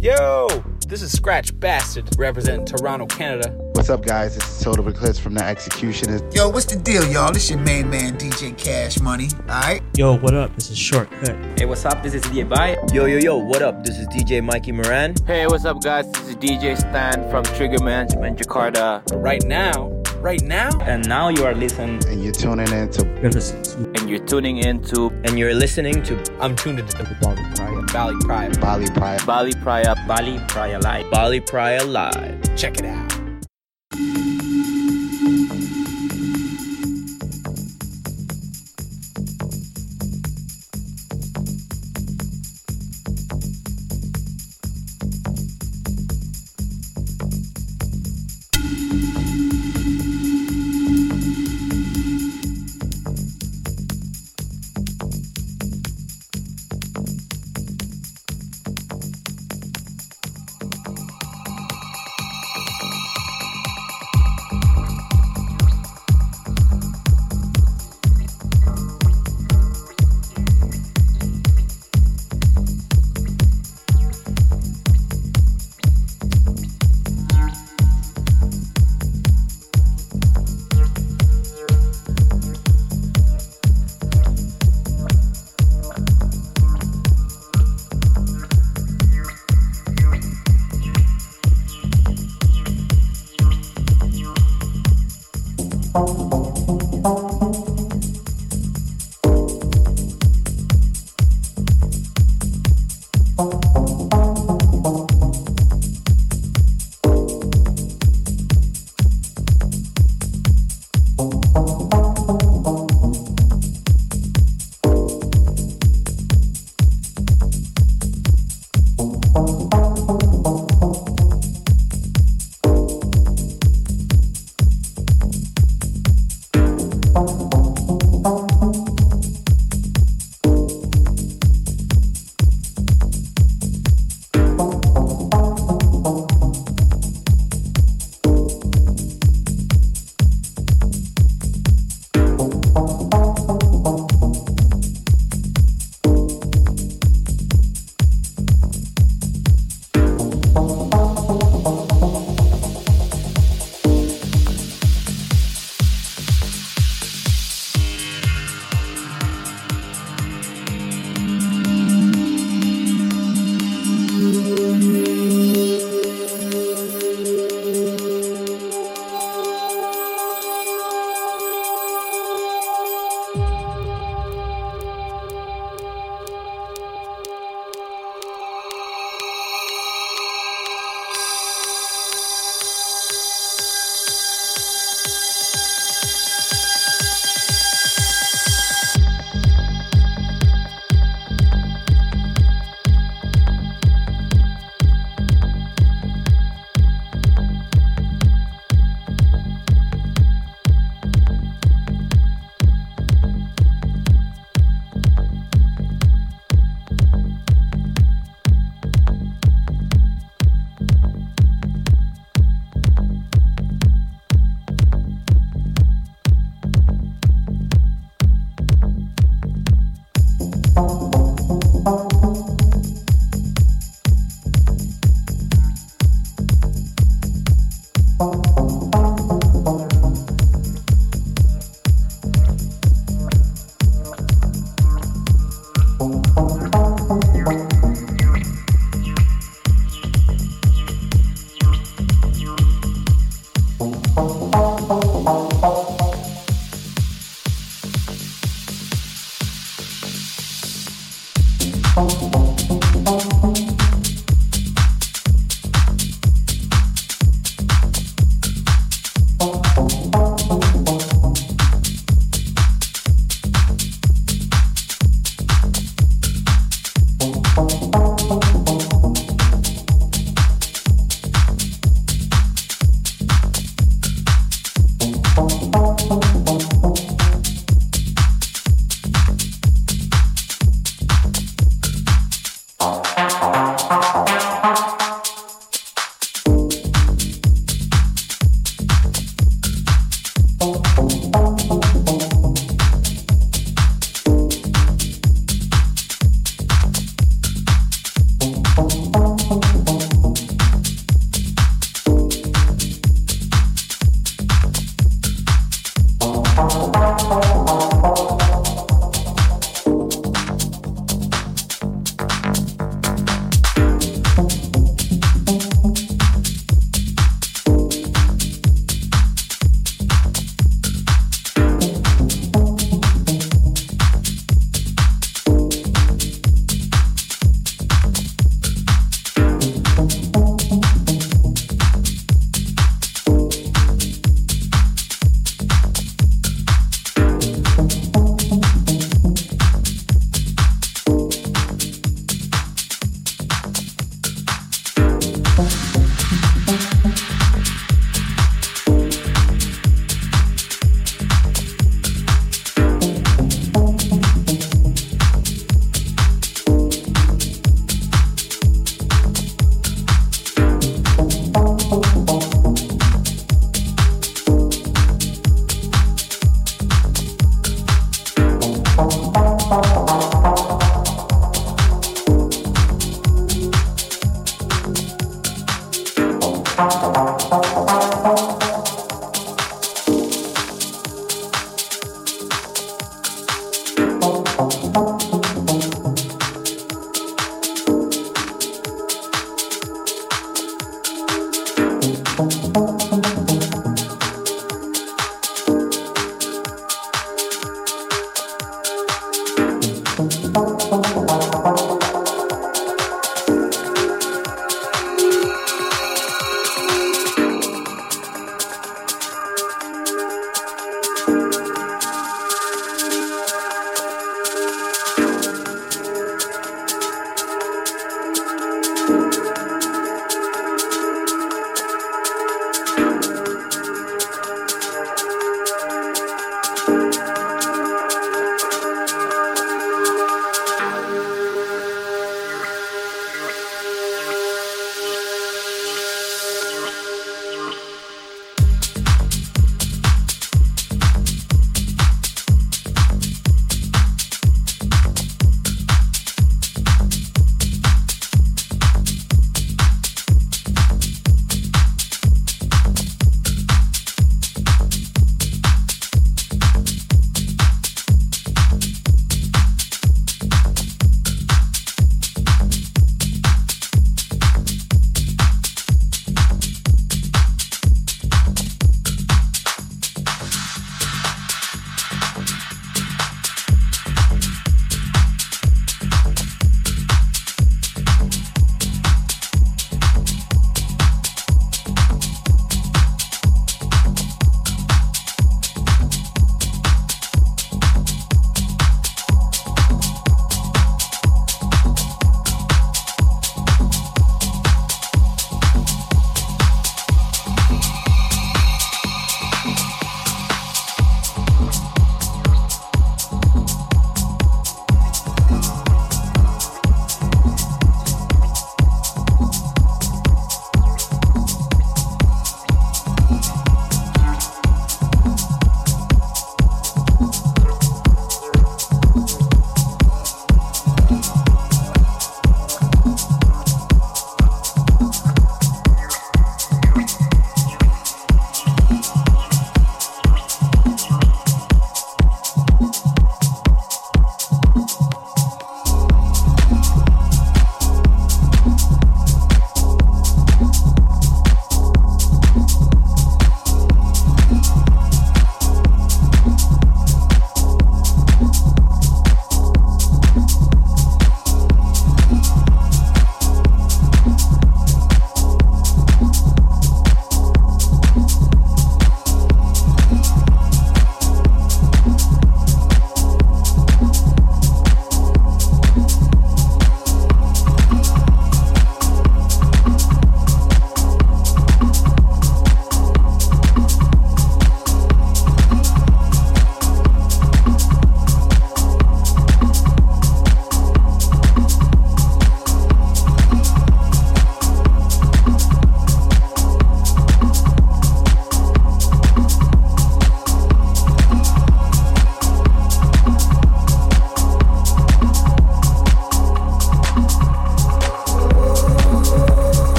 Yo, this is Scratch Bastid representing Toronto, Canada. What's up, guys? This is Total Eclipse from The X-Ecutioners. Yo, what's the deal, y'all? This your main man, DJ Cash Money. All right. Yo, what up? This is Shortkut. Hey, what's up? This is DJ Bye. Yo, yo, yo, what up? This is DJ Mikey Moran. Hey, what's up, guys? This is DJ Stan from Trigger Management Jakarta. Right now, right now, And now you are listening. And you're tuning in to You're listening to And you're tuning into And you're listening to I'm tuned into the Bali Pride. Valley Pride. Bali Pride. Bali Praia. Bali Praia Live. Bali Praia Live. Check it out.